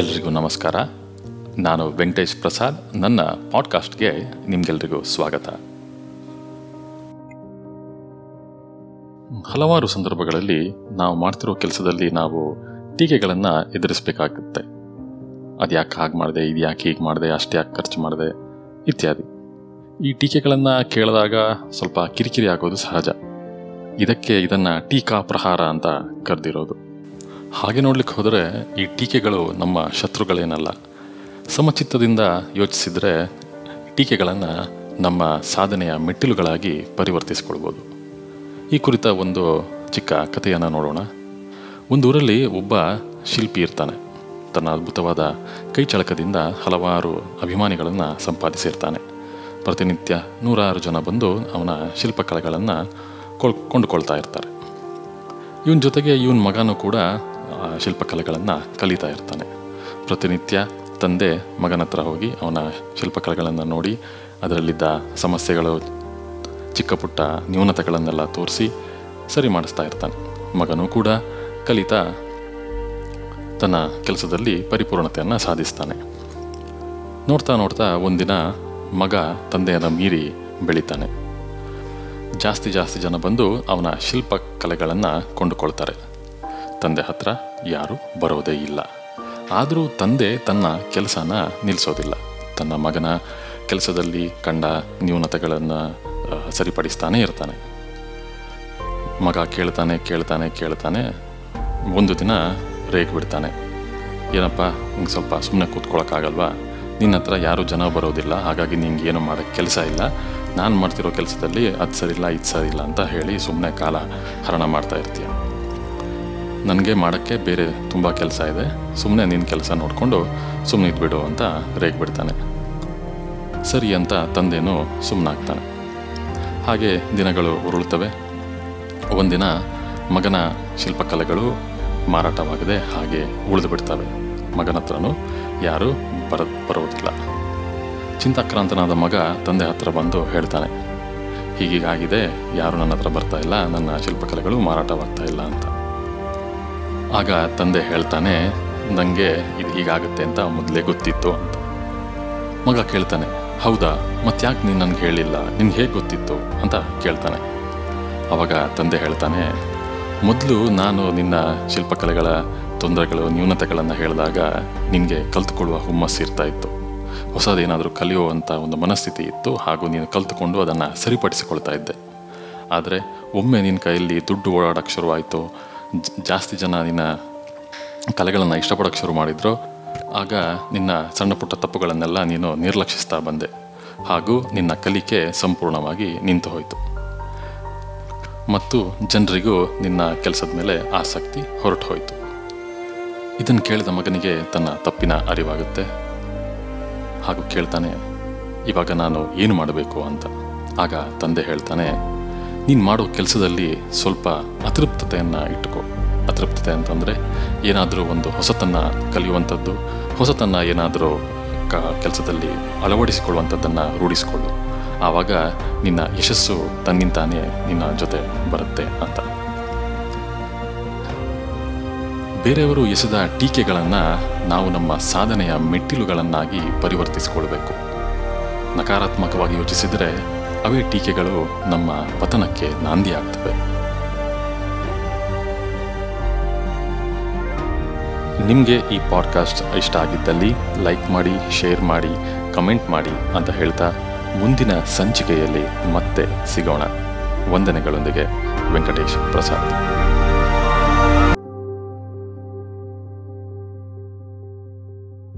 ಎಲ್ರಿಗೂ ನಮಸ್ಕಾರ. ನಾನು ವೆಂಕಟೇಶ್ ಪ್ರಸಾದ್, ನನ್ನ ಪಾಡ್ಕಾಸ್ಟ್ಗೆ ನಿಮಗೆಲ್ರಿಗೂ ಸ್ವಾಗತ. ಹಲವಾರು ಸಂದರ್ಭಗಳಲ್ಲಿ ನಾವು ಮಾಡ್ತಿರೋ ಕೆಲಸದಲ್ಲಿ ನಾವು ಟೀಕೆಗಳನ್ನು ಎದುರಿಸಬೇಕಾಗುತ್ತೆ. ಅದು ಯಾಕೆ ಹಾಗೆ ಮಾಡಿದೆ ಇದು ಯಾಕೆ ಹೀಗೆ ಮಾಡಿದೆ, ಅಷ್ಟು ಯಾಕೆ ಖರ್ಚು ಮಾಡಿದೆ ಇತ್ಯಾದಿ. ಈ ಟೀಕೆಗಳನ್ನು ಕೇಳಿದಾಗ ಸ್ವಲ್ಪ ಕಿರಿಕಿರಿ ಆಗೋದು ಸಹಜ. ಇದಕ್ಕೆ ಇದನ್ನು ಟೀಕಾ ಪ್ರಹಾರ ಅಂತ ಕರೆದಿರೋದು. ಹಾಗೆ ನೋಡ್ಲಿಕ್ಕೆ ಹೋದರೆ ಈ ಟೀಕೆಗಳು ನಮ್ಮ ಶತ್ರುಗಳೇನಲ್ಲ. ಸಮಚಿತ್ತದಿಂದ ಯೋಚಿಸಿದರೆ ಟೀಕೆಗಳನ್ನು ನಮ್ಮ ಸಾಧನೆಯ ಮೆಟ್ಟಿಲುಗಳಾಗಿ ಪರಿವರ್ತಿಸಿಕೊಳ್ಬೋದು. ಈ ಕುರಿತ ಒಂದು ಚಿಕ್ಕ ಕಥೆಯನ್ನು ನೋಡೋಣ. ಒಂದು ಊರಲ್ಲಿ ಒಬ್ಬ ಶಿಲ್ಪಿ ಇರ್ತಾನೆ. ತನ್ನ ಅದ್ಭುತವಾದ ಕೈ ಚಳಕದಿಂದ ಹಲವಾರು ಅಭಿಮಾನಿಗಳನ್ನು ಸಂಪಾದಿಸಿರ್ತಾನೆ ಪ್ರತಿನಿತ್ಯ ನೂರಾರು ಜನ ಬಂದು ಅವನ ಶಿಲ್ಪಕಲೆಗಳನ್ನು ಕೊಳ್ ಕೊಂಡುಕೊಳ್ತಾ ಇರ್ತಾರೆ. ಇವನ ಜೊತೆಗೆ ಇವನ ಮಗನೂ ಕೂಡ ಶಿಲ್ಪಕಲೆಗಳನ್ನು ಕಲಿತಾ ಇರ್ತಾನೆ. ಪ್ರತಿನಿತ್ಯ ತಂದೆ ಮಗನ ಹತ್ರ ಹೋಗಿ ಅವನ ಶಿಲ್ಪಕಲೆಗಳನ್ನು ನೋಡಿ, ಅದರಲ್ಲಿದ್ದ ಸಮಸ್ಯೆಗಳು, ಚಿಕ್ಕ ಪುಟ್ಟ ನ್ಯೂನತೆಗಳನ್ನೆಲ್ಲ ತೋರಿಸಿ ಸರಿ ಮಾಡಿಸ್ತಾ ಇರ್ತಾನೆ. ಮಗನೂ ಕೂಡ ಕಲಿತಾ ತನ್ನ ಕೆಲಸದಲ್ಲಿ ಪರಿಪೂರ್ಣತೆಯನ್ನು ಸಾಧಿಸ್ತಾನೆ. ನೋಡ್ತಾ ನೋಡ್ತಾ ಒಂದಿನ ಮಗ ತಂದೆಯನ್ನು ಮೀರಿ ಬೆಳಿತಾನೆ. ಜಾಸ್ತಿ ಜಾಸ್ತಿ ಜನ ಬಂದು ಅವನ ಶಿಲ್ಪಕಲೆಗಳನ್ನು ಕೊಂಡುಕೊಳ್ತಾರೆ. ತಂದೆ ಹತ್ರ ಯಾರು ಬರೋದೇ ಇಲ್ಲ. ಆದರೂ ತಂದೆ ತನ್ನ ಕೆಲಸನ ನಿಲ್ಲಿಸೋದಿಲ್ಲ ತನ್ನ ಮಗನ ಕೆಲಸದಲ್ಲಿ ಕಂಡ ನ್ಯೂನತೆಗಳನ್ನು ಸರಿಪಡಿಸ್ತಾನೆ ಇರ್ತಾನೆ. ಮಗ ಕೇಳ್ತಾನೆ ಕೇಳ್ತಾನೆ ಕೇಳ್ತಾನೆ, ಒಂದು ದಿನ ರೇಗ್ ಬಿಡ್ತಾನೆ. ಏನಪ್ಪ, ನಿಂಗೆ ಸ್ವಲ್ಪ ಸುಮ್ಮನೆ ಕೂತ್ಕೊಳ್ಳೋಕ್ಕಾಗಲ್ವಾ ನಿನ್ನ ಹತ್ರ ಯಾರೂ ಜನ ಬರೋದಿಲ್ಲ, ಹಾಗಾಗಿ ನಿಂಗೆ ಏನು ಮಾಡೋಕ್ಕೆ ಕೆಲಸ ಇಲ್ಲ. ನಾನು ಮಾಡ್ತಿರೋ ಕೆಲಸದಲ್ಲಿ ಅದು ಸರಿಲ್ಲ ಇದು ಸರಿಲ್ಲ ಅಂತ ಹೇಳಿ ಸುಮ್ಮನೆ ಕಾಲ ಹರಣ ಮಾಡ್ತಾ ಇರ್ತೀಯ. ನನಗೆ ಮಾಡೋಕ್ಕೆ ಬೇರೆ ತುಂಬ ಕೆಲಸ ಇದೆ. ಸುಮ್ಮನೆ ನಿನ್ನ ಕೆಲಸ ನೋಡಿಕೊಂಡು ಸುಮ್ಮನೆ ಇದ್ಬಿಡು ಅಂತ ರೇಗ್ ಬಿಡ್ತಾನೆ. ಸರಿ ಅಂತ ತಂದೆಯೂ ಸುಮ್ಮನಾಗ್ತಾನೆ ಹಾಗೆ ದಿನಗಳು ಉರುಳ್ತವೆ. ಒಂದಿನ ಮಗನ ಶಿಲ್ಪಕಲೆಗಳು ಮಾರಾಟವಾಗದೆ ಹಾಗೆ ಉಳಿದು ಬಿಡ್ತವೆ. ಮಗನ ಹತ್ರನೂ ಯಾರೂ ಬರ, ಬರೋದಿಲ್ಲ. ಚಿಂತಾಕ್ರಾಂತನಾದ ಮಗ ತಂದೆ ಹತ್ರ ಬಂದು ಹೇಳ್ತಾನೆ, ಹೀಗೀಗಾಗಿದೆ, ಯಾರು ನನ್ನ ಹತ್ರ ಬರ್ತಾ ಇಲ್ಲ, ನನ್ನ ಶಿಲ್ಪಕಲೆಗಳು ಮಾರಾಟವಾಗ್ತಾ ಇಲ್ಲ ಅಂತ. ಆಗ ತಂದೆ ಹೇಳ್ತಾನೆ ನನಗೆ ಇದು ಹೀಗಾಗುತ್ತೆ ಅಂತ ಮೊದಲೇ ಗೊತ್ತಿತ್ತು ಅಂತ. ಮಗ ಕೇಳ್ತಾನೆ, ಹೌದಾ, ಮತ್ತ್ಯಾಕೆ ನೀನು ನನಗೆ ಹೇಳಿಲ್ಲ? ನಿನ್ಗೆ ಹೇಗೆ ಗೊತ್ತಿತ್ತು? ಅಂತ ಕೇಳ್ತಾನೆ. ಆವಾಗ ತಂದೆ ಹೇಳ್ತಾನೆ, ಮೊದಲು ನಾನು ನಿನ್ನ ಶಿಲ್ಪಕಲೆಗಳ ತೊಂದರೆಗಳು, ನ್ಯೂನತೆಗಳನ್ನು ಹೇಳಿದಾಗ ನಿನಗೆ ಕಲ್ತುಕೊಳ್ಳುವ ಹುಮ್ಮಸ್ಸು ಇರ್ತಾ ಇತ್ತು. ಹೊಸದೇನಾದರೂ ಕಲಿಯುವಂಥ ಒಂದು ಮನಸ್ಥಿತಿ ಇತ್ತು, ಹಾಗೂ ನೀನು ಕಲ್ತುಕೊಂಡು ಅದನ್ನು ಸರಿಪಡಿಸಿಕೊಳ್ತಾ ಇದ್ದೆ. ಆದರೆ ಒಮ್ಮೆ ನಿನ್ನ ಕೈಯಲ್ಲಿ ದುಡ್ಡು ಓಡಾಡೋಕ್ಕೆ ಶುರುವಾಯಿತು ಜಾಸ್ತಿ ಜನ ನಿನ್ನ ಕಲೆಗಳನ್ನು ಇಷ್ಟಪಡೋಕ್ಕೆ ಶುರು ಮಾಡಿದ್ರು. ಆಗ ನಿನ್ನ ಸಣ್ಣ ಪುಟ್ಟ ತಪ್ಪುಗಳನ್ನೆಲ್ಲ ನೀನು ನಿರ್ಲಕ್ಷಿಸ್ತಾ ಬಂದೆ. ಹಾಗೂ ನಿನ್ನ ಕಲಿಕೆ ಸಂಪೂರ್ಣವಾಗಿ ನಿಂತು ಹೋಯಿತು. ಮತ್ತು ಜನರಿಗೂ ನಿನ್ನ ಕೆಲಸದ ಮೇಲೆ ಆಸಕ್ತಿ ಹೊರಟು ಹೋಯಿತು. ಇದನ್ನು ಕೇಳಿದ ಮಗನಿಗೆ ತನ್ನ ತಪ್ಪಿನ ಅರಿವಾಗುತ್ತೆ. ಹಾಗೂ ಕೇಳ್ತಾನೆ, ಇವಾಗ ನಾನು ಏನು ಮಾಡಬೇಕು ಅಂತ? ಆಗ ತಂದೆ ಹೇಳ್ತಾನೆ ನೀನು ಮಾಡೋ ಕೆಲಸದಲ್ಲಿ ಸ್ವಲ್ಪ ಅತೃಪ್ತತೆಯನ್ನು ಇಟ್ಟುಕೋ ಅತೃಪ್ತತೆ ಅಂತಂದರೆ ಏನಾದರೂ ಒಂದು ಹೊಸತನ್ನು ಕಲಿಯುವಂಥದ್ದು, ಹೊಸತನ್ನು ಏನಾದರೂ ಕ ಕೆಲಸದಲ್ಲಿ ಅಳವಡಿಸಿಕೊಳ್ಳುವಂಥದ್ದನ್ನು ರೂಢಿಸಿಕೊಳ್ಳು. ಆವಾಗ ನಿನ್ನ ಯಶಸ್ಸು ತನ್ನಿಂತಾನೇ ನಿನ್ನ ಜೊತೆ ಬರುತ್ತೆ ಅಂತ. ಬೇರೆಯವರು ಎಸೆದ ಟೀಕೆಗಳನ್ನು ನಾವು ನಮ್ಮ ಸಾಧನೆಯ ಮೆಟ್ಟಿಲುಗಳನ್ನಾಗಿ ಪರಿವರ್ತಿಸಿಕೊಳ್ಬೇಕು. ನಕಾರಾತ್ಮಕವಾಗಿ ಯೋಚಿಸಿದರೆ ಅವೇ ಟೀಕೆಗಳು ನಮ್ಮ ಪತನಕ್ಕೆ ನಾಂದಿಯಾಗ್ತವೆ ನಿಮಗೆ ಈ ಪಾಡ್ಕಾಸ್ಟ್ ಇಷ್ಟ ಆಗಿದ್ದಲ್ಲಿ ಲೈಕ್ ಮಾಡಿ, ಶೇರ್ ಮಾಡಿ, ಕಮೆಂಟ್ ಮಾಡಿ ಅಂತ ಹೇಳ್ತಾ ಮುಂದಿನ ಸಂಚಿಕೆಯಲ್ಲಿ ಮತ್ತೆ ಸಿಗೋಣ. ವಂದನೆಗಳೊಂದಿಗೆ ವೆಂಕಟೇಶ್ ಪ್ರಸಾದ್.